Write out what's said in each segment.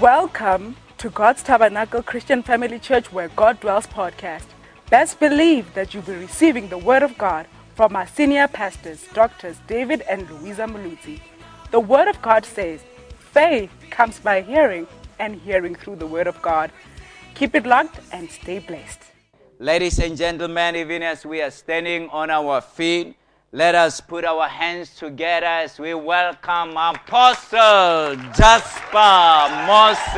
Welcome to God's Tabernacle Christian Family Church where God dwells podcast. Best believe that you'll be receiving the Word of God from our senior pastors, Doctors David and Louisa Maluzzi. The Word of God says, faith comes by hearing and hearing through the Word of God. Keep it locked and stay blessed. Ladies and gentlemen, even as we are standing on our feet, let us put our hands together as we welcome Apostle Jasper Mose.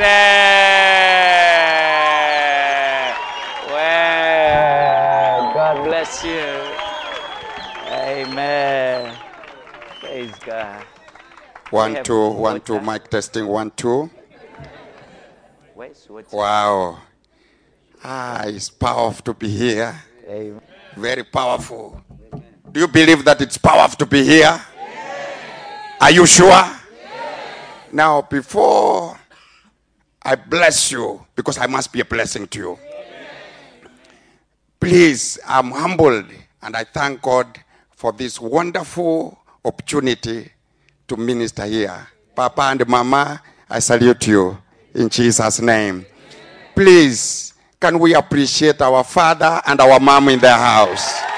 Well, God bless you. Amen. Praise God. One, two, one, two, mic testing, one, two. Wow. Ah, it's powerful to be here. Amen. Very powerful. Do you believe that it's powerful to be here? Are you sure? Now, before I bless you, because I must be a blessing to you, please, I'm humbled and I thank God for this wonderful opportunity to minister here. Papa and Mama, I salute you in Jesus' name. Please, can we appreciate our father and our mom in the house?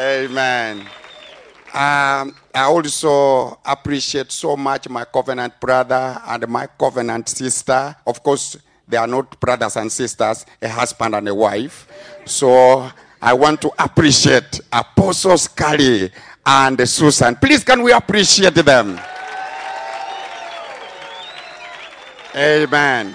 Amen. Um, I also appreciate so much my covenant brother and my covenant sister. Of course, they are not brothers and sisters, a husband and a wife. So I want to appreciate Apostle Scully and Susan. Please, can we appreciate them? Amen.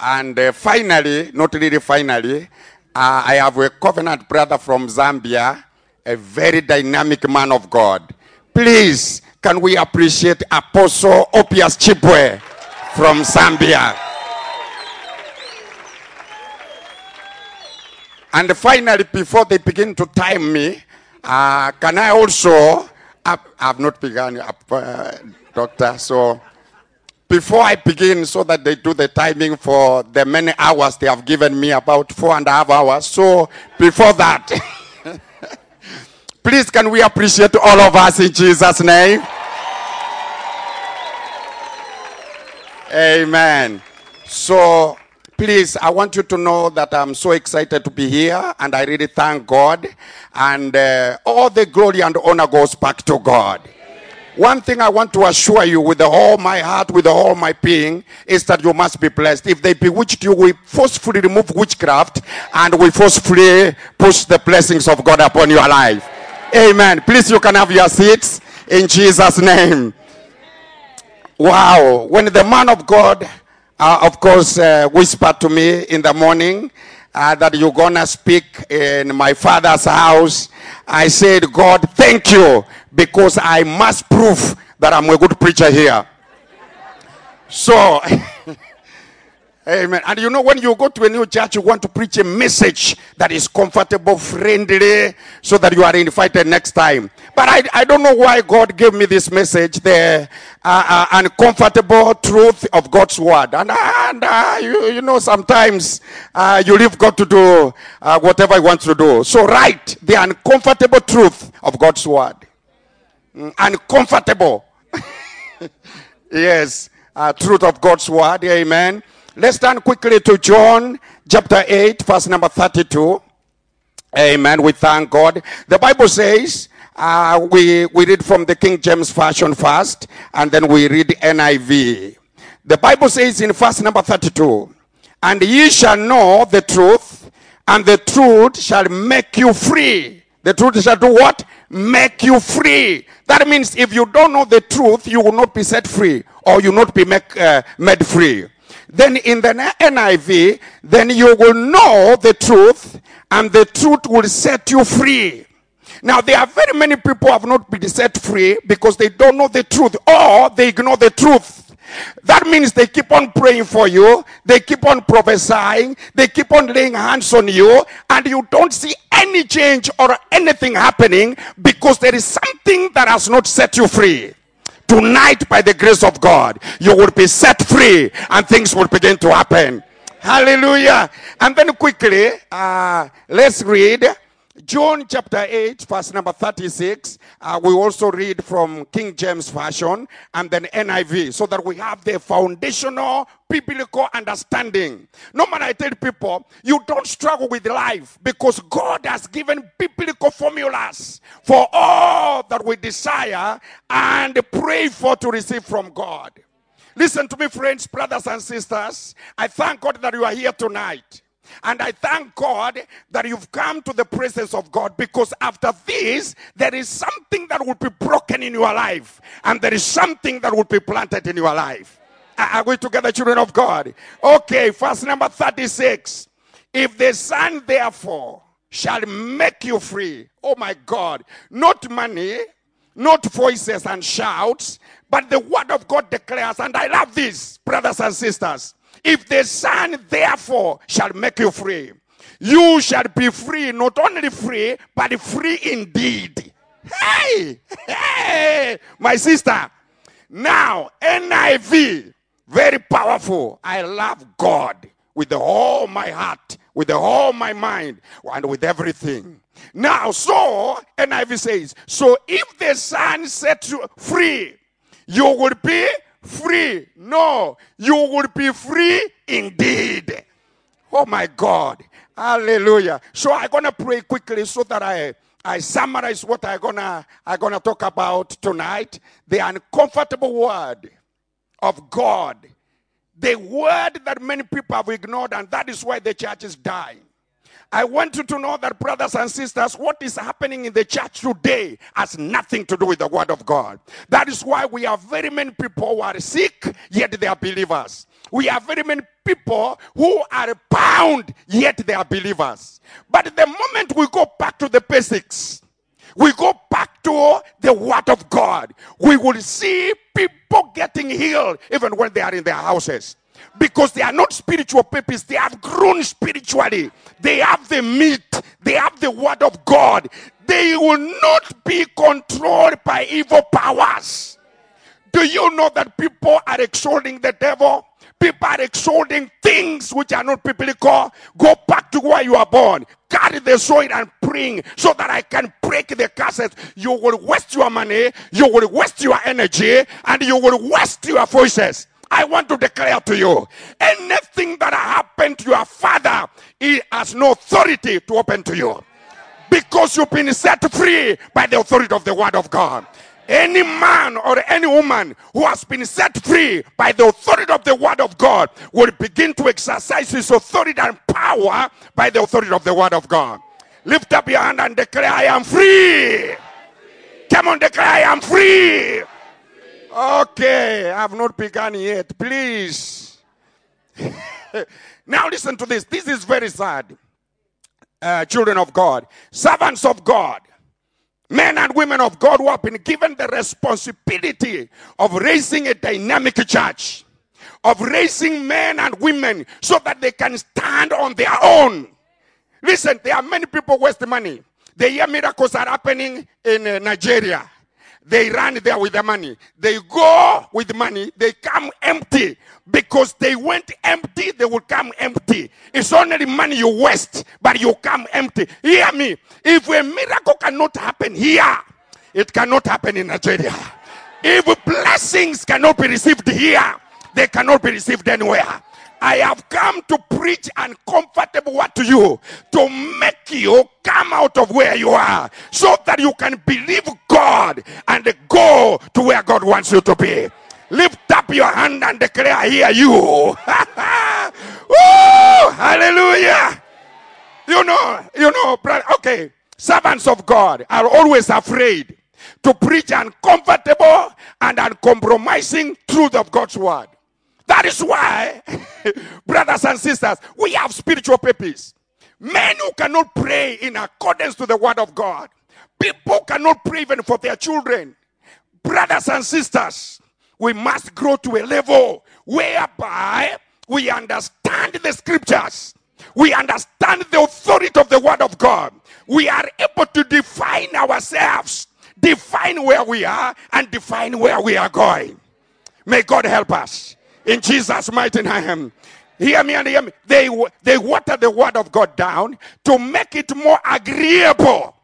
And uh, finally, not really finally, uh, I have a covenant brother from Zambia, a very dynamic man of God. Please, can we appreciate Apostle Opias Chipwe from Zambia? And finally, before they begin to time me, uh, can I also? I've, I've not begun, uh, doctor, so before I begin, so that they do the timing for the many hours they have given me, about four and a half hours. So before that, please can we appreciate all of us in Jesus' name? Amen. So please, I want you to know that I'm so excited to be here, and I really thank God. And uh, all the glory and honor goes back to God. One thing I want to assure you with all my heart, with all my being, is that you must be blessed. If they bewitched you, we forcefully remove witchcraft and we forcefully push the blessings of God upon your life. Amen. Please, you can have your seats in Jesus' name. Wow. When the man of God, uh, of course, uh, whispered to me in the morning uh, that you're to speak in my father's house, I said, God, thank you because I must prove that I'm a good preacher here. So, Amen. And you know, when you go to a new church, you want to preach a message that is comfortable, friendly, so that you are invited next time. But I, I don't know why God gave me this message, the uh, uh, uncomfortable truth of God's word. And, and uh, you, you know, sometimes uh, you leave God to do uh, whatever He wants to do. So, write the uncomfortable truth of God's word. Mm, uncomfortable. yes, uh, truth of God's word. Amen. Let's turn quickly to John chapter 8, verse number 32. Amen. We thank God. The Bible says, uh, we, we read from the King James Version first, and then we read NIV. The Bible says in verse number 32, and ye shall know the truth, and the truth shall make you free. The truth shall do what? Make you free. That means if you don't know the truth, you will not be set free, or you will not be make, uh, made free. Then in the NIV, then you will know the truth, and the truth will set you free. Now, there are very many people who have not been set free because they don't know the truth or they ignore the truth. That means they keep on praying for you, they keep on prophesying, they keep on laying hands on you, and you don't see any change or anything happening because there is something that has not set you free. Tonight, by the grace of God, you will be set free and things will begin to happen. Hallelujah. And then quickly, uh, let's read John chapter 8, verse number 36. Uh, we also read from King James Version and then NIV so that we have the foundational biblical understanding. Normally, I tell people, you don't struggle with life because God has given biblical formulas for all that we desire and pray for to receive from God. Listen to me, friends, brothers, and sisters. I thank God that you are here tonight. And I thank God that you've come to the presence of God because after this, there is something that will be broken in your life, and there is something that will be planted in your life. Are we together, children of God? Okay, verse number 36. If the Son, therefore, shall make you free, oh my God, not money, not voices and shouts, but the word of God declares, and I love this, brothers and sisters. If the Son therefore shall make you free, you shall be free, not only free, but free indeed. Hey, hey, my sister. Now, NIV, very powerful. I love God with all my heart, with all my mind, and with everything. Now, so NIV says, so if the Son sets you free, you will be free. No, you will be free indeed. Oh my God. Hallelujah. So I'm gonna pray quickly so that I I summarize what I'm gonna I'm gonna talk about tonight. The uncomfortable word of God. The word that many people have ignored, and that is why the church is dying. I want you to know that, brothers and sisters, what is happening in the church today has nothing to do with the word of God. That is why we have very many people who are sick, yet they are believers. We have very many people who are bound, yet they are believers. But the moment we go back to the basics, we go back to the word of God, we will see people getting healed even when they are in their houses because they are not spiritual people. They have grown spiritually. They have the meat. They have the word of God. They will not be controlled by evil powers. Do you know that people are exalting the devil? People are exalting things which are not biblical. Go back to where you are born. Carry the soil and bring so that I can break the curses. You will waste your money, you will waste your energy, and you will waste your voices. I want to declare to you anything that happened to your father, he has no authority to open to you because you've been set free by the authority of the word of God. Any man or any woman who has been set free by the authority of the word of God will begin to exercise his authority and power by the authority of the word of God. Lift up your hand and declare, I am free. Come on, declare, I am free. Okay, I have not begun yet. Please. now listen to this. This is very sad. Uh, children of God, servants of God, men and women of God who have been given the responsibility of raising a dynamic church, of raising men and women so that they can stand on their own. Listen, there are many people waste money. The year miracles are happening in uh, Nigeria. They run there with the money. They go with money. They come empty because they went empty. They will come empty. It's only money you waste, but you come empty. Hear me. If a miracle cannot happen here, it cannot happen in Nigeria. If blessings cannot be received here, they cannot be received anywhere. I have come to preach uncomfortable word to you to make you come out of where you are so that you can believe God to where God wants you to be. Lift up your hand and declare, I hear you. Hallelujah. You know, you know. Okay, servants of God are always afraid to preach uncomfortable and uncompromising truth of God's word. That is why, brothers and sisters, we have spiritual purpose. Men who cannot pray in accordance to the word of God. People cannot pray even for their children. Brothers and sisters, we must grow to a level whereby we understand the scriptures. We understand the authority of the word of God. We are able to define ourselves, define where we are, and define where we are going. May God help us in Jesus' mighty name. hear me and hear me. They, they water the word of God down to make it more agreeable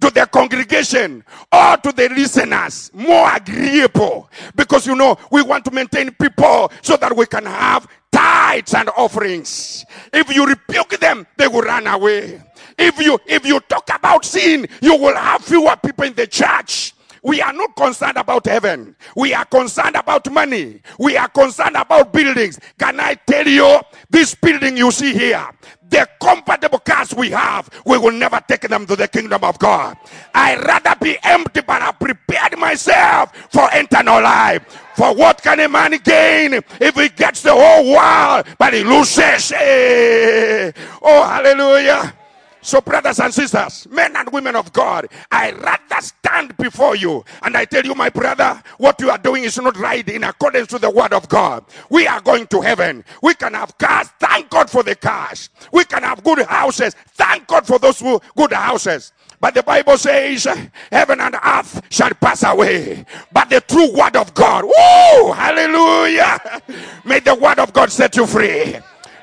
to the congregation or to the listeners more agreeable. Because you know we want to maintain people so that we can have tithes and offerings. If you rebuke them they will run away. If you if you talk about sin you will have fewer people in the church we are not concerned about heaven. We are concerned about money. We are concerned about buildings. Can I tell you, this building you see here, the comfortable cars we have, we will never take them to the kingdom of God. I rather be empty, but I prepared myself for eternal life. For what can a man gain if he gets the whole world, but he loses? Hey. Oh, hallelujah. So, brothers and sisters, men and women of God, I rather stand before you and I tell you, my brother, what you are doing is not right in accordance to the word of God. We are going to heaven. We can have cars. Thank God for the cars. We can have good houses. Thank God for those who good houses. But the Bible says, heaven and earth shall pass away. But the true word of God, woo, hallelujah. May the word of God set you free.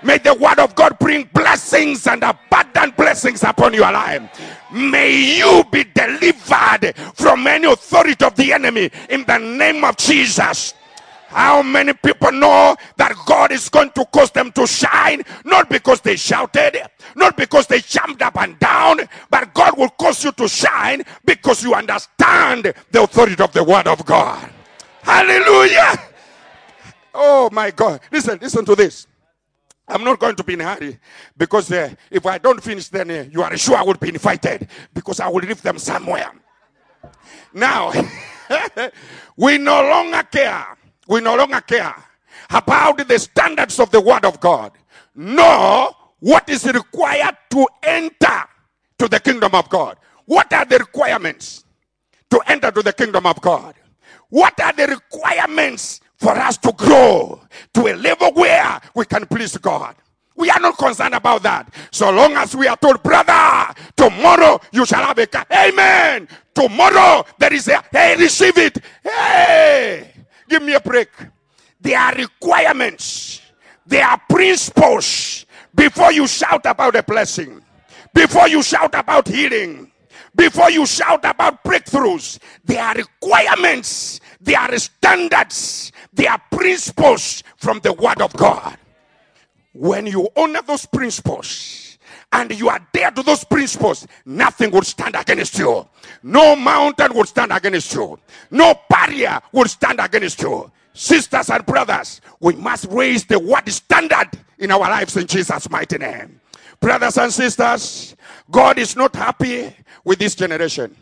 May the word of God bring blessings and abundant blessings upon your life. May you be delivered from any authority of the enemy in the name of Jesus. How many people know that God is going to cause them to shine? Not because they shouted, not because they jumped up and down, but God will cause you to shine because you understand the authority of the Word of God. Hallelujah! Oh my God. Listen, listen to this. I'm not going to be in a hurry because uh, if I don't finish, then uh, you are sure I will be invited because I will leave them somewhere. Now, we no longer care. We no longer care about the standards of the Word of God, nor what is required to enter to the kingdom of God. What are the requirements to enter to the kingdom of God? What are the requirements for us to grow to a level where we can please God. We are not concerned about that. So long as we are told, brother, tomorrow you shall have a car. Amen. Tomorrow there is a, hey, receive it. Hey, give me a break. There are requirements. There are principles before you shout about a blessing. Before you shout about healing. Before you shout about breakthroughs. There are requirements. There are standards they are principles from the Word of God. When you honor those principles and you adhere to those principles, nothing will stand against you. No mountain will stand against you. No barrier will stand against you. Sisters and brothers, we must raise the word standard in our lives in Jesus' mighty name. Brothers and sisters, God is not happy with this generation.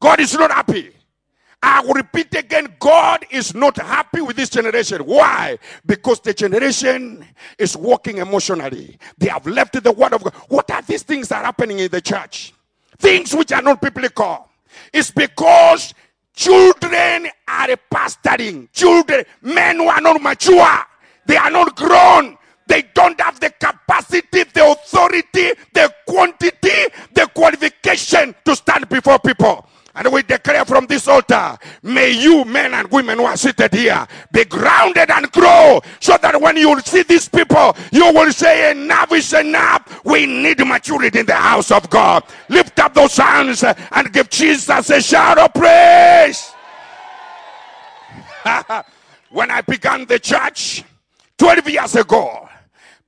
God is not happy. I will repeat again God is not happy with this generation. Why? Because the generation is walking emotionally. They have left the word of God. What are these things that are happening in the church? Things which are not biblical. It's because children are pastoring. Children, men who are not mature, they are not grown. They don't have the capacity, the authority, the quantity, the qualification to stand before people. And we declare from this altar, may you, men and women who are seated here, be grounded and grow so that when you see these people, you will say, Enough is enough. We need maturity in the house of God. Lift up those hands and give Jesus a shout of praise. when I began the church 12 years ago,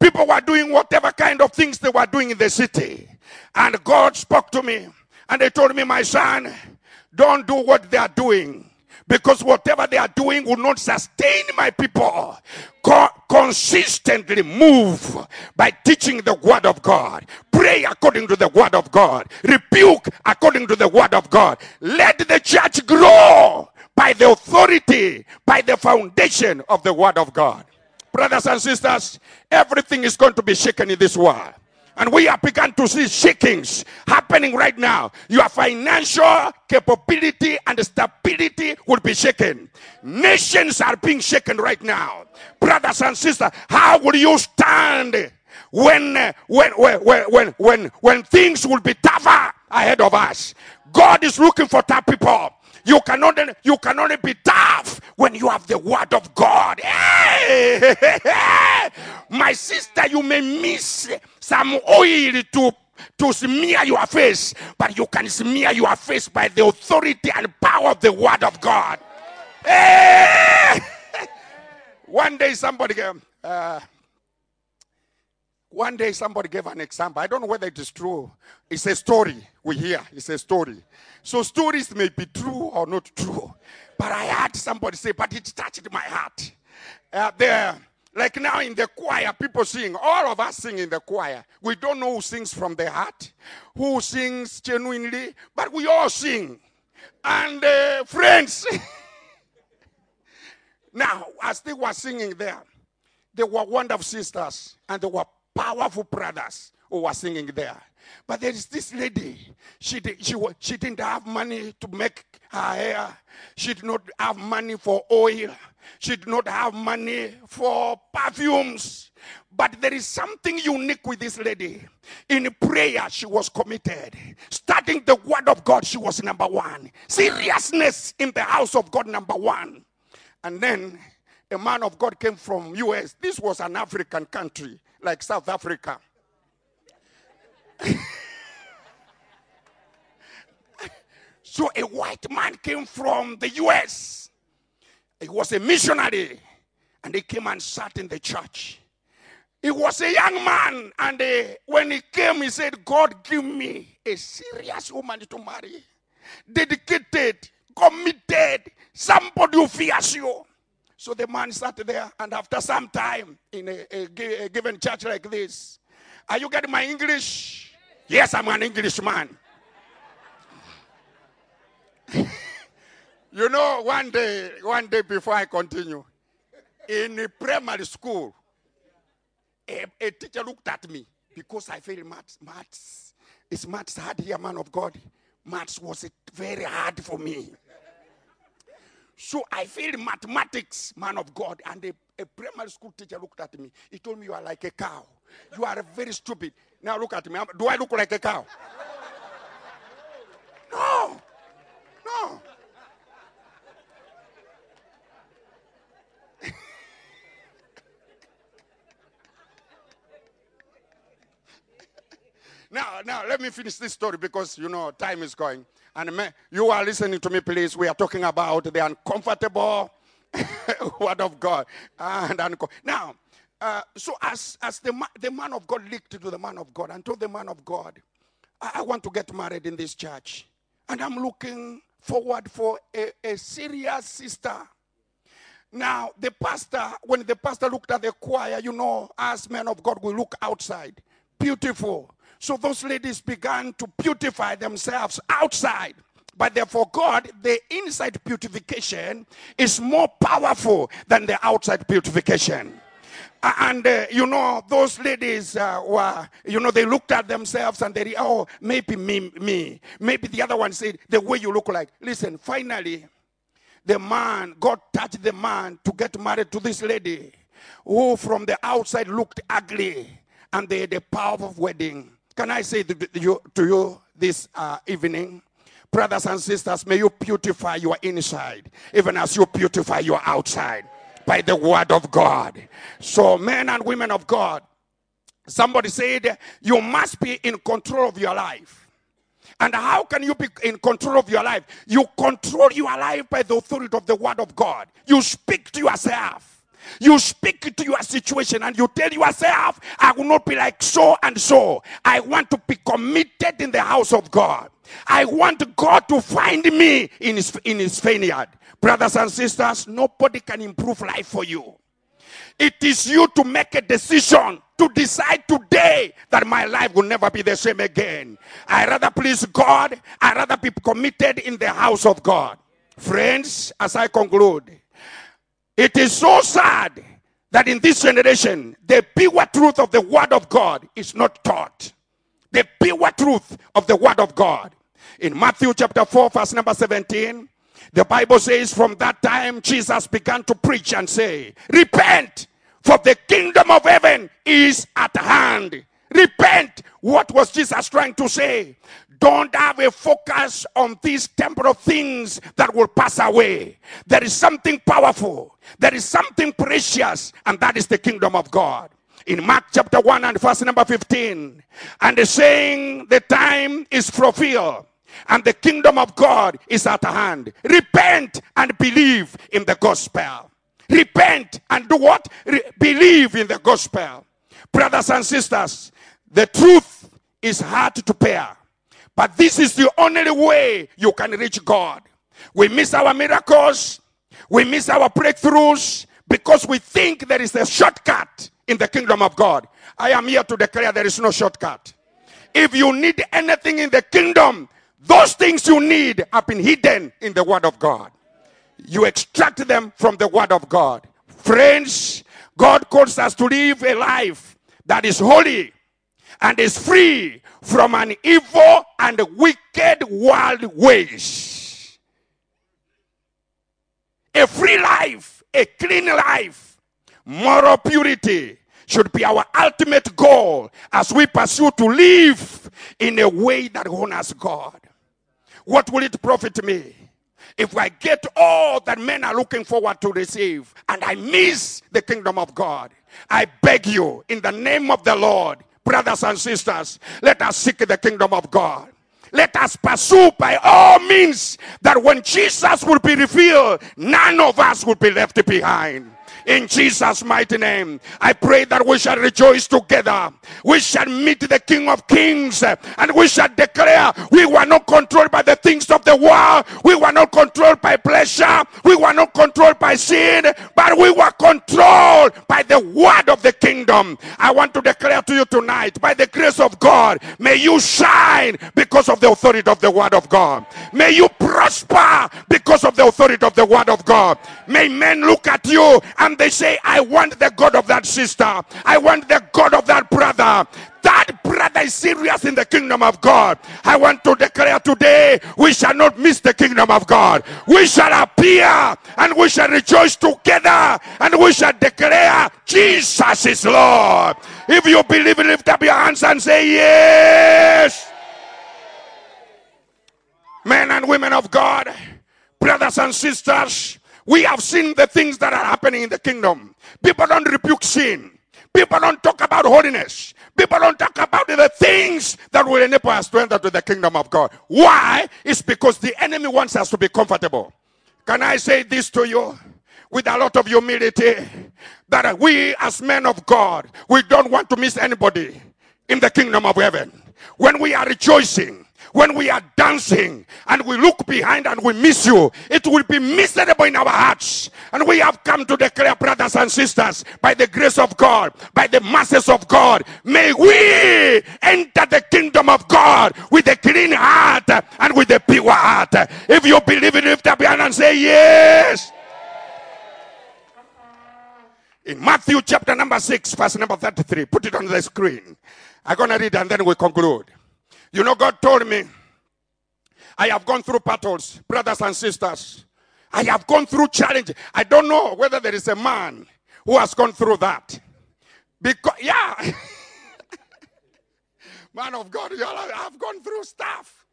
people were doing whatever kind of things they were doing in the city. And God spoke to me and they told me, My son, don't do what they are doing because whatever they are doing will not sustain my people. Co- consistently move by teaching the word of God. Pray according to the word of God. Rebuke according to the word of God. Let the church grow by the authority, by the foundation of the word of God. Brothers and sisters, everything is going to be shaken in this world. And we have begun to see shakings happening right now. Your financial capability and stability will be shaken. Nations are being shaken right now. Brothers and sisters, how will you stand when, when, when, when, when, when things will be tougher ahead of us? God is looking for tough people. You cannot you can only be tough when you have the word of God. Hey! My sister, you may miss some oil to to smear your face, but you can smear your face by the authority and power of the word of God. One day somebody came. Uh, one day somebody gave an example. I don't know whether it is true. It's a story we hear. It's a story. So stories may be true or not true. But I heard somebody say, but it touched my heart. Uh, there, like now in the choir, people sing. All of us sing in the choir. We don't know who sings from the heart, who sings genuinely, but we all sing. And uh, friends, now as they were singing there, they were wonderful sisters and they were powerful brothers who were singing there. But there is this lady. She, did, she, she didn't have money to make her hair. She did not have money for oil. She did not have money for perfumes. But there is something unique with this lady. In prayer, she was committed. Studying the word of God, she was number one. Seriousness in the house of God, number one. And then a man of God came from US. This was an African country like South Africa. so a white man came from the US. He was a missionary and he came and sat in the church. He was a young man, and uh, when he came, he said, God, give me a serious woman to marry, dedicated, committed, somebody who fears you. So the man sat there, and after some time in a, a, a given church like this, are you getting my English? Yes, I'm an Englishman. you know, one day, one day before I continue, in a primary school, a, a teacher looked at me because I failed maths. Maths is maths hard here, man of God. Maths was very hard for me. So I failed mathematics, man of God. And a, a, primary school teacher looked at me. He told me, You are like a cow. You are very stupid. Now look at me. Do I look like a cow? No. No. now, now let me finish this story because you know time is going. And you are listening to me, please. We are talking about the uncomfortable word of God. And unco- now, uh, so as as the ma- the man of God linked to the man of God and told the man of God, I, I want to get married in this church, and I'm looking forward for a, a serious sister. Now, the pastor, when the pastor looked at the choir, you know, as men of God, we look outside, beautiful, so those ladies began to beautify themselves outside. But therefore, God, the inside beautification is more powerful than the outside beautification. And uh, you know, those ladies uh, were, you know, they looked at themselves and they, oh, maybe me, me. Maybe the other one said, the way you look like. Listen, finally, the man, God touched the man to get married to this lady who from the outside looked ugly and they had a powerful wedding. Can I say to you, this uh, evening? Brothers and sisters, may you beautify your inside, even as you beautify your outside by the word of God. So, men and women of God, somebody said, You must be in control of your life. And how can you be in control of your life? You control your life by the authority of the word of God. You speak to yourself. You speak to your situation and you tell yourself, I will not be like so and so. I want to be committed in the house of God. I want God to find me in his, in his vineyard. Brothers and sisters, nobody can improve life for you. It is you to make a decision to decide today that my life will never be the same again. I rather please God. I rather be committed in the house of God. Friends, as I conclude, it is so sad that in this generation, the pure truth of the Word of God is not taught. The pure truth of the Word of God. In Matthew chapter 4, verse number 17, the Bible says, From that time, Jesus began to preach and say, Repent, for the kingdom of heaven is at hand. Repent. What was Jesus trying to say? Don't have a focus on these temporal things that will pass away. There is something powerful, there is something precious, and that is the kingdom of God. In Mark chapter 1 and verse number 15, and the saying, The time is fulfilled and the kingdom of God is at hand. Repent and believe in the gospel. Repent and do what? Re- believe in the gospel. Brothers and sisters, the truth is hard to bear, but this is the only way you can reach God. We miss our miracles, we miss our breakthroughs because we think there is a shortcut in the kingdom of God. I am here to declare there is no shortcut. If you need anything in the kingdom, those things you need have been hidden in the Word of God. You extract them from the Word of God. Friends, God calls us to live a life that is holy and is free from an evil and wicked world ways. A free life, a clean life, moral purity should be our ultimate goal as we pursue to live in a way that honors God. What will it profit me if I get all that men are looking forward to receive and I miss the kingdom of God? I beg you, in the name of the Lord, brothers and sisters, let us seek the kingdom of God. Let us pursue by all means that when Jesus will be revealed, none of us will be left behind in Jesus' mighty name. I pray that we shall rejoice together. We shall meet the King of Kings and we shall declare we were not controlled by the things of the world. We were not controlled by pleasure. We were not controlled by sin, but we were controlled by the word of the kingdom. I want to declare to you tonight, by the grace of God, may you shine because of the authority of the word of God. May you prosper because of the authority of the word of God. May men look at you and they say, I want the God of that sister. I want the God of that brother. That brother is serious in the kingdom of God. I want to declare today we shall not miss the kingdom of God. We shall appear and we shall rejoice together and we shall declare Jesus is Lord. If you believe, lift up your hands and say, Yes. Men and women of God, brothers and sisters, we have seen the things that are happening in the kingdom. People don't rebuke sin. People don't talk about holiness. People don't talk about the things that will enable us to enter to the kingdom of God. Why? It's because the enemy wants us to be comfortable. Can I say this to you? With a lot of humility, that we as men of God, we don't want to miss anybody in the kingdom of heaven. When we are rejoicing, when we are dancing and we look behind and we miss you, it will be miserable in our hearts. And we have come to declare, brothers and sisters, by the grace of God, by the masses of God, may we enter the kingdom of God with a clean heart and with a pure heart. If you believe it, lift up your hand and say, Yes. In Matthew chapter number 6, verse number 33, put it on the screen. I'm going to read and then we conclude. You know, God told me, I have gone through battles, brothers and sisters. I have gone through challenge. I don't know whether there is a man who has gone through that. Because, yeah. man of God, I've gone through stuff.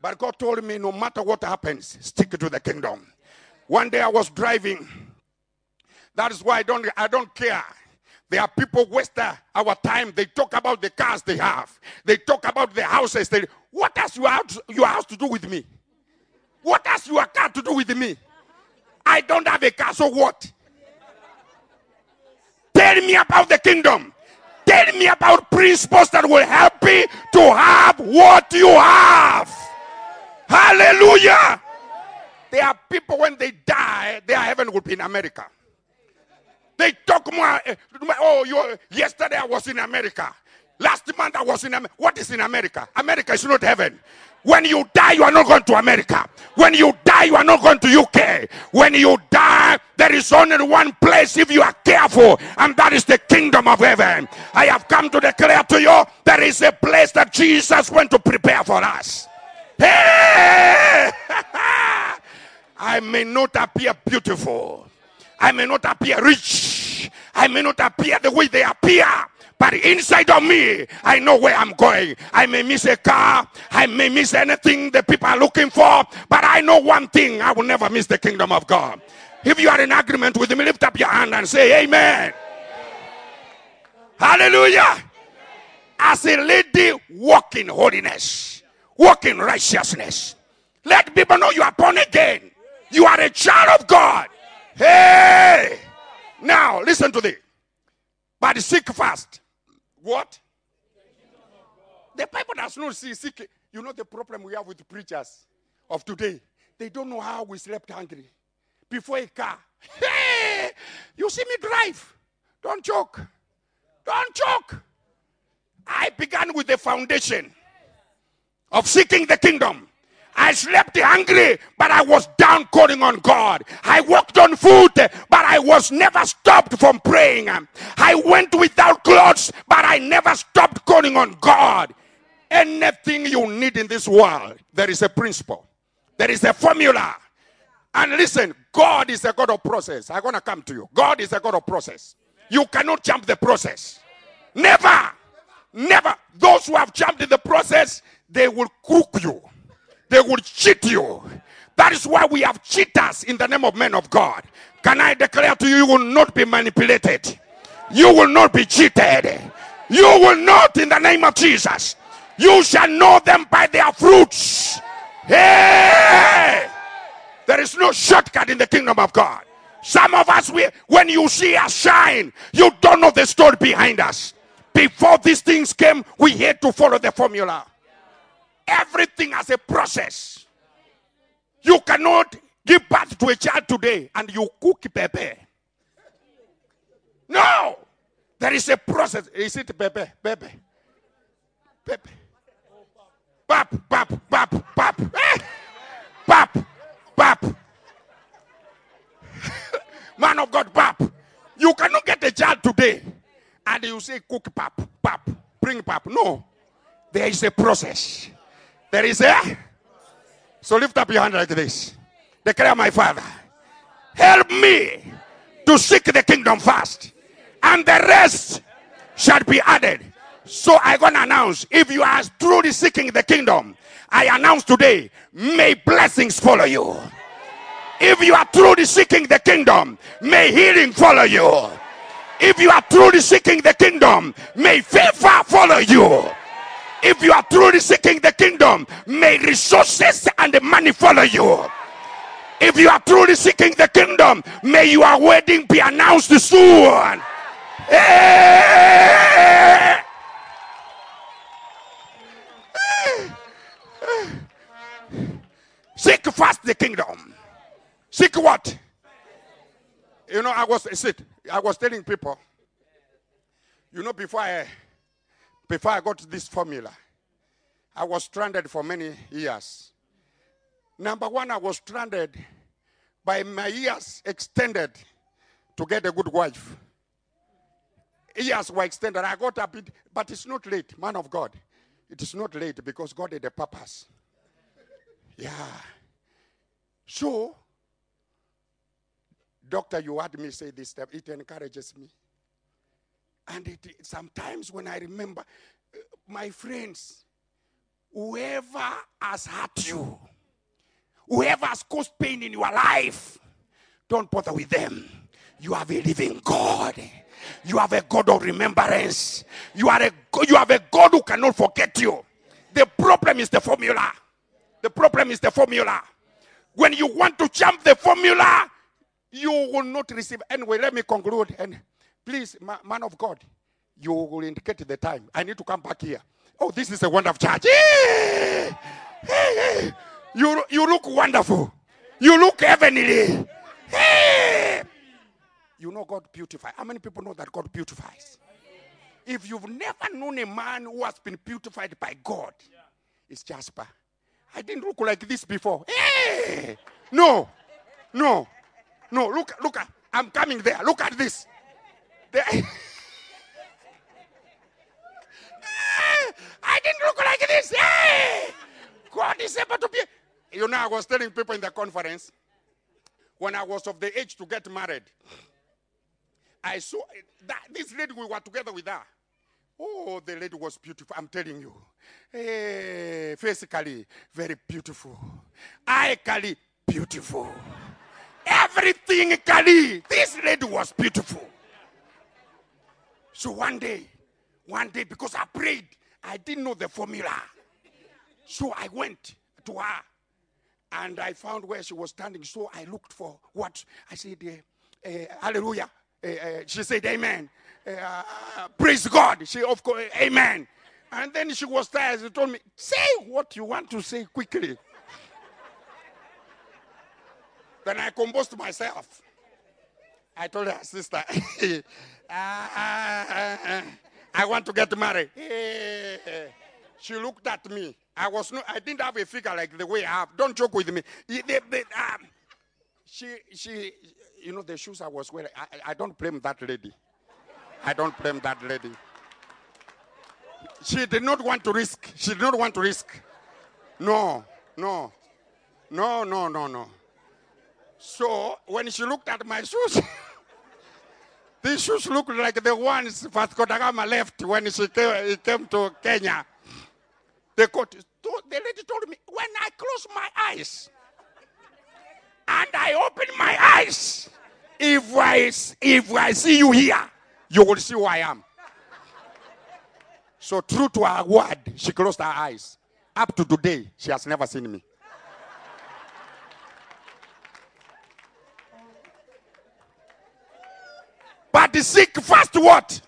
But God told me, no matter what happens, stick to the kingdom. One day I was driving. That is why I don't, I don't care there are people waste our time. They talk about the cars they have. They talk about the houses. They, what has your house, your house to do with me? What has your car to do with me? I don't have a car, so what? Tell me about the kingdom. Tell me about principles that will help me to have what you have. Hallelujah. There are people when they die, their heaven will be in America. They talk more. Eh, oh, you, yesterday I was in America. Last month I was in America. What is in America? America is not heaven. When you die, you are not going to America. When you die, you are not going to UK. When you die, there is only one place if you are careful, and that is the kingdom of heaven. I have come to declare to you there is a place that Jesus went to prepare for us. Hey! I may not appear beautiful. I may not appear rich. I may not appear the way they appear. But inside of me, I know where I'm going. I may miss a car. I may miss anything the people are looking for. But I know one thing I will never miss the kingdom of God. If you are in agreement with me, lift up your hand and say, Amen. Hallelujah. As a lady, walk in holiness, walk in righteousness. Let people know you are born again. You are a child of God. Hey! Now, listen to this. But seek first. What? The Bible does not see seek. You know the problem we have with preachers of today. They don't know how we slept hungry before a car. Hey! You see me drive. Don't choke. Don't choke. I began with the foundation of seeking the kingdom. I slept hungry, but I was down calling on God. I walked on foot, but I was never stopped from praying. I went without clothes, but I never stopped calling on God. Anything you need in this world, there is a principle, there is a formula. And listen, God is a God of process. I'm going to come to you. God is a God of process. You cannot jump the process. Never. Never. Those who have jumped in the process, they will crook you. They will cheat you. That is why we have cheaters in the name of men of God. Can I declare to you, you will not be manipulated. You will not be cheated. You will not in the name of Jesus. You shall know them by their fruits. Hey! There is no shortcut in the kingdom of God. Some of us, we, when you see us shine, you don't know the story behind us. Before these things came, we had to follow the formula. Everything has a process. You cannot give birth to a child today and you cook pepe. No. There is a process. Is it pepe? Pepe. Pepe. Pap, pap, pap, pap. Eh? Pap, pap. Man of God, pap. You cannot get a child today and you say cook pap, pap, bring pap. No. There is a process. There is a. So lift up your hand like this. Declare, my Father, help me to seek the kingdom first, and the rest shall be added. So I gonna announce if you are truly seeking the kingdom, I announce today, may blessings follow you. If you are truly seeking the kingdom, may healing follow you. If you are truly seeking the kingdom, may favor follow you. If you are truly seeking the kingdom, may resources and money follow you. If you are truly seeking the kingdom, may your wedding be announced soon. Hey! Seek first the kingdom. Seek what? You know, I was sit. I was telling people. You know, before I before I got this formula, I was stranded for many years. Number one, I was stranded by my years extended to get a good wife. Years were extended. I got a bit, but it's not late, man of God. It is not late because God had a purpose. Yeah. So, doctor, you heard me say this step. It encourages me. And it, sometimes when I remember, uh, my friends, whoever has hurt you, whoever has caused pain in your life, don't bother with them. You have a living God. You have a God of remembrance. You are a you have a God who cannot forget you. The problem is the formula. The problem is the formula. When you want to jump the formula, you will not receive. Anyway, let me conclude. And please, man of God, you will indicate the time. I need to come back here. Oh, this is a wonderful church. Hey, hey, You, you look wonderful. You look heavenly. Hey. You know God beautifies. How many people know that God beautifies? If you've never known a man who has been beautified by God, it's Jasper. I didn't look like this before. Hey! No, no, no. Look, look. I'm coming there. Look at this. There. Ah! I didn't look like this. Hey! God is able to be. You know, I was telling people in the conference when I was of the age to get married. I saw that this lady we were together with her. Oh, the lady was beautiful. I'm telling you. Eh, physically, very beautiful. Ically, beautiful. Everything, Kali. This lady was beautiful. So one day, one day, because I prayed, I didn't know the formula. So I went to her and I found where she was standing. So I looked for what? I said, uh, uh, Hallelujah. Uh, she said, Amen. Uh, uh, praise God. She, of course, Amen. And then she was tired. She told me, Say what you want to say quickly. then I composed myself. I told her, Sister, uh, I want to get married. She looked at me. I was no, I didn't have a figure like the way I have. Don't joke with me. They, they, um, she, she, you know, the shoes I was wearing. I, I don't blame that lady. I don't blame that lady. She did not want to risk. She did not want to risk. No, no, no, no, no, no. So when she looked at my shoes, these shoes looked like the ones Vasco da Gama left when she came, he came to Kenya. The, court, the lady told me, when I close my eyes and I open my eyes, if I, if I see you here, you will see who I am. So, true to her word, she closed her eyes. Up to today, she has never seen me. But seek first what?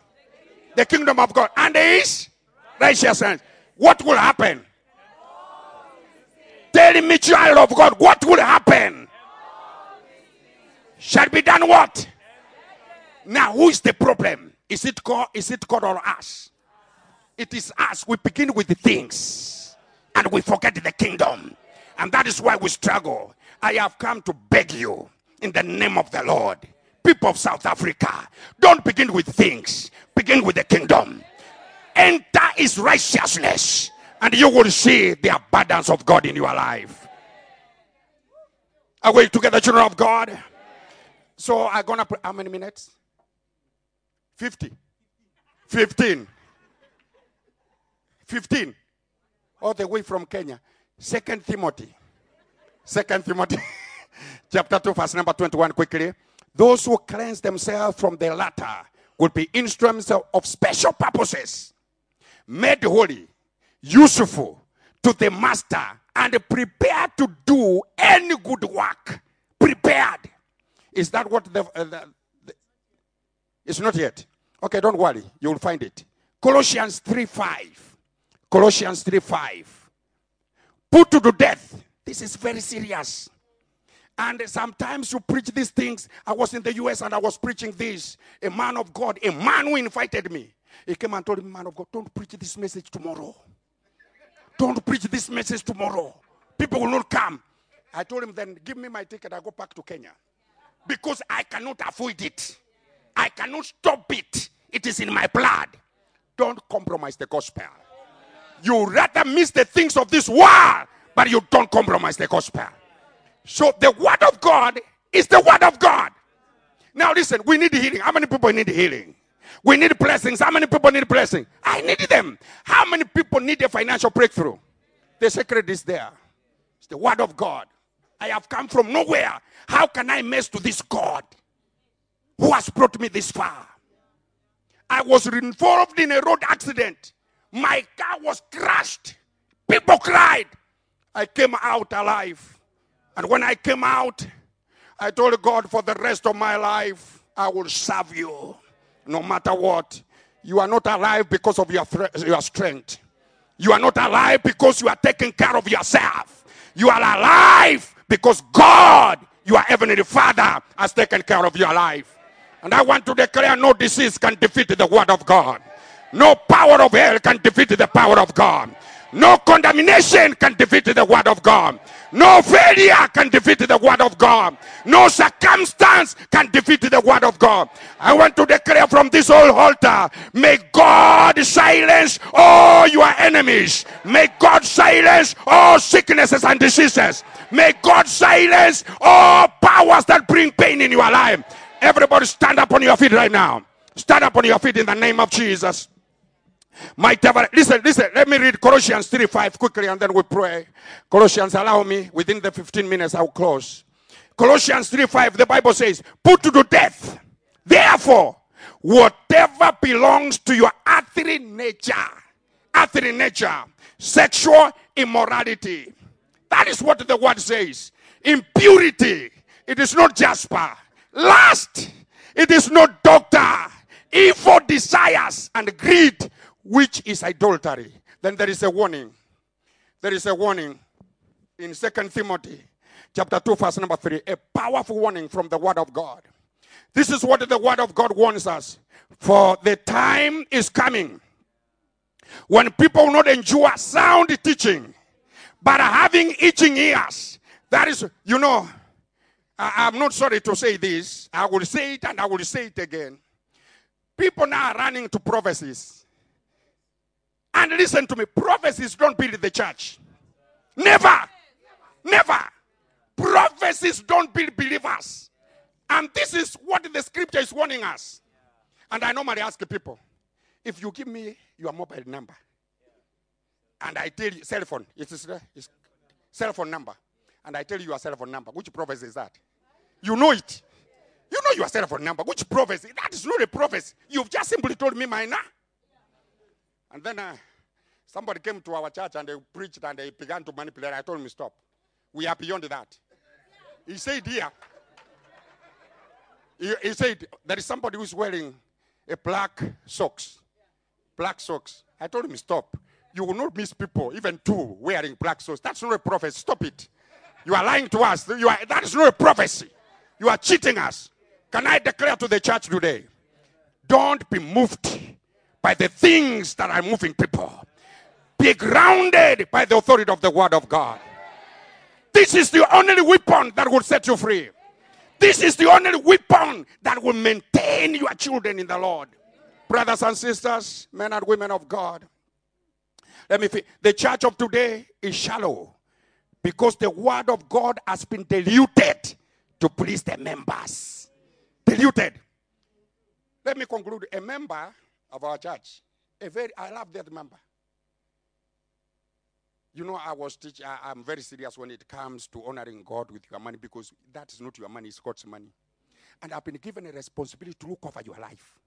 The kingdom of God. And there is righteousness. What will happen? Tell me, child of God, what will happen? Shall be done what? Now, who is the problem? Is it God? Is it God or us? It is us. We begin with the things and we forget the kingdom. And that is why we struggle. I have come to beg you in the name of the Lord. People of South Africa, don't begin with things, begin with the kingdom. Enter his righteousness, and you will see the abundance of God in your life. Are we together, children of God? So I'm gonna put how many minutes? 50. 15. 15. All the way from Kenya. Second Timothy. Second Timothy. Chapter 2, verse number 21, quickly. Those who cleanse themselves from the latter will be instruments of, of special purposes made holy, useful to the master, and prepared to do any good work. Prepared. Is that what the, uh, the, the it's not yet. Okay, don't worry. You will find it. Colossians 3 5. Colossians 3 5. Put to death. This is very serious. And sometimes you preach these things. I was in the US and I was preaching this. A man of God, a man who invited me. He came and told me, Man of God, don't preach this message tomorrow. Don't preach this message tomorrow. People will not come. I told him, Then give me my ticket. I go back to Kenya. Because I cannot avoid it. I cannot stop it. It is in my blood. Don't compromise the gospel. You rather miss the things of this world, but you don't compromise the gospel. So the word of God is the word of God. Now listen, we need healing. How many people need healing? We need blessings. How many people need blessing? I need them. How many people need a financial breakthrough? The secret is there. It's the word of God. I have come from nowhere. How can I mess to this God who has brought me this far? I was involved in a road accident. My car was crushed. People cried. I came out alive. And when I came out, I told God for the rest of my life, I will serve you no matter what. You are not alive because of your, your strength. You are not alive because you are taking care of yourself. You are alive because God, your heavenly Father, has taken care of your life. And I want to declare no disease can defeat the word of God. No power of hell can defeat the power of God. No condemnation can defeat the word of God. No failure can defeat the word of God. No circumstance can defeat the word of God. I want to declare from this old altar, may God silence all your enemies. May God silence all sicknesses and diseases. May God silence all powers that bring pain in your life. Everybody stand up on your feet right now. Stand up on your feet in the name of Jesus. Might ever listen, listen, let me read Colossians 3 5 quickly and then we pray. Colossians, allow me, within the 15 minutes, I'll close. Colossians 3 5, the Bible says, Put to death, therefore, whatever belongs to your earthly nature, earthly nature, sexual immorality. That is what the word says. Impurity. It is not jasper. Lust. It is not doctor. Evil desires and greed which is idolatry. Then there is a warning. There is a warning in Second Timothy chapter 2, verse number 3. A powerful warning from the word of God. This is what the word of God warns us. For the time is coming when people will not endure sound teaching, but having itching ears. That is, you know, I, am not sorry to say this. I will say it and I will say it again. People now are running to prophecies. And listen to me prophecies don't build the church. Never. Never. Prophecies don't build believers. And this is what the scripture is warning us. And I normally ask people if you give me your mobile number and I tell you, cell phone, it's, it's cell phone number, and I tell you your cell phone number, which prophecy is that? You know it. You know your cell phone number. Which prophecy? That is not a prophecy. You've just simply told me mine. And then uh, somebody came to our church and they preached and they began to manipulate. I told him, stop. We are beyond that. He said, here. He, said, there is somebody who's wearing a black socks. Black socks. I told him, stop. You will not miss people, even two, wearing black socks. That's not a prophecy. Stop it. You are lying to us. You are, that is not a prophecy. You are cheating us. Can I declare to the church today? Don't be moved by the things that are moving people. Be grounded by the authority of the word of God. This is the only weapon that will set you free. This is the only weapon that will maintain your children in the Lord. Brothers and sisters, men and women of God, let me think. The church of today is shallow because the word of God has been diluted to please the members. Diluted. Let me conclude. A member of our church. A very, I love that member. You know, I was teach, I, am very serious when it comes to honoring God with your money because that is not your money, it's God's money. And I've been given a responsibility to look over your life.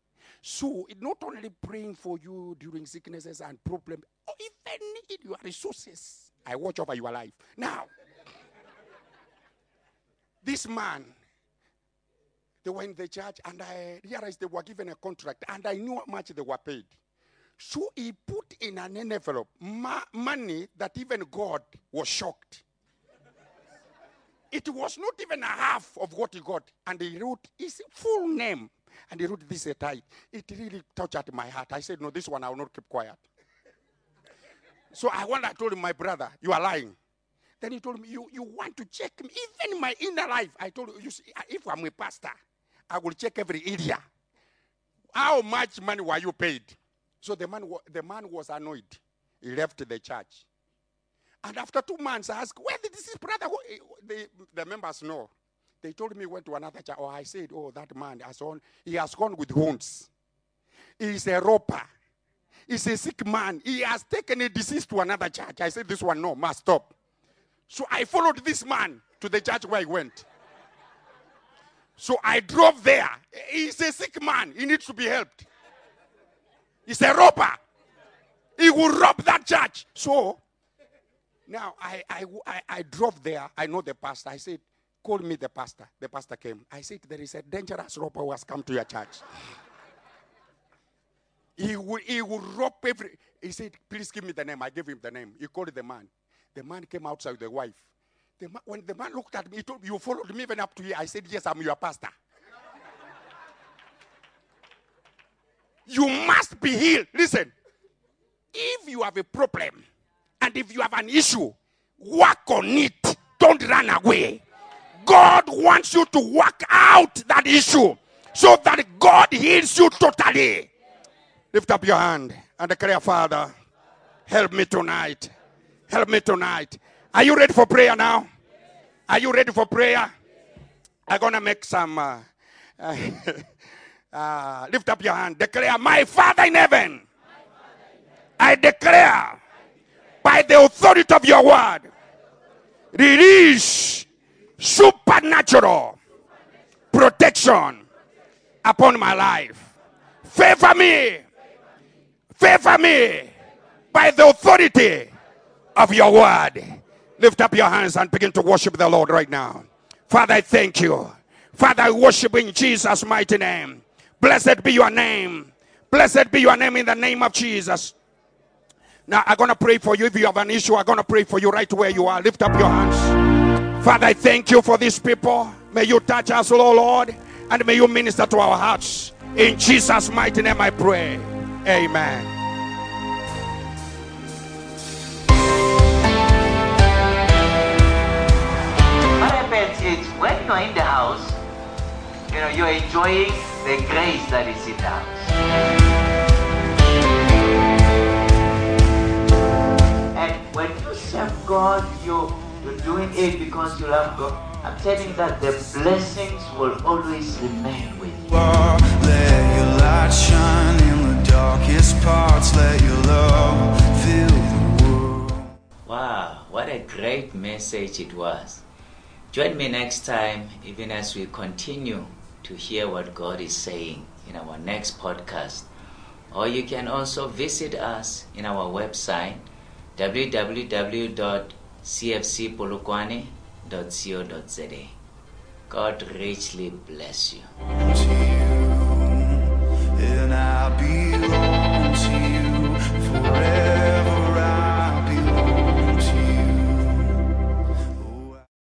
So, it's not only praying for you during sicknesses and problems, or even in your resources, I watch over your life. Now, this man, they were in the church and I realized they were given a contract and I knew how much they were paid. So he put in an envelope ma- money that even God was shocked. it was not even a half of what he got. And he wrote his full name. And he wrote this a. It really touched at my heart. I said, No, this one I will not keep quiet. so I went, I told him, My brother, you are lying. Then he told me, you, you want to check me, even my inner life. I told you, you see, if I'm a pastor, I will check every area. How much money were you paid? So the man, the man was annoyed. He left the church. And after two months, I asked, where did this brother go? Eh, the, the members know. They told me he went to another church. Oh, I said, oh, that man has gone, he has gone with wounds. He's a roper. He's a sick man. He has taken a disease to another church. I said, this one, no, must stop. So I followed this man to the church where he went. So I drove there. He's a sick man. He needs to be helped. He's a robber. He will rob that church. So now I, I, I, I drove there. I know the pastor. I said, Call me the pastor. The pastor came. I said, There is a dangerous robber who has come to your church. he will, he will rob every. He said, Please give me the name. I gave him the name. He called the man. The man came outside with the wife. The man, when the man looked at me, he told me, You followed me even up to here. I said, Yes, I'm your pastor. You must be healed. Listen, if you have a problem and if you have an issue, work on it. Don't run away. God wants you to work out that issue so that God heals you totally. Lift up your hand and declare, Father, help me tonight. Help me tonight. Are you ready for prayer now? Are you ready for prayer? I'm going to make some. Uh, uh, lift up your hand. Declare, My Father in heaven, I declare by the authority of your word, release supernatural protection upon my life. Favor me. Favor me by the authority of your word. Lift up your hands and begin to worship the Lord right now. Father, I thank you. Father, I worship in Jesus' mighty name. Blessed be your name. Blessed be your name in the name of Jesus. Now, I'm going to pray for you. If you have an issue, I'm going to pray for you right where you are. Lift up your hands. Father, I thank you for these people. May you touch us, oh Lord, and may you minister to our hearts. In Jesus' mighty name, I pray. Amen. What happens is when you're in the house, you know, you're enjoying the grace that is in us. And when you serve God, you, you're doing it because you love God. I'm telling you that the blessings will always remain with you. Let your light shine in the darkest parts. Let your love fill the world. Wow, what a great message it was. Join me next time, even as we continue to hear what God is saying in our next podcast. Or you can also visit us in our website www.cfcpolokwane.co.za. God richly bless you. And I belong to you forever.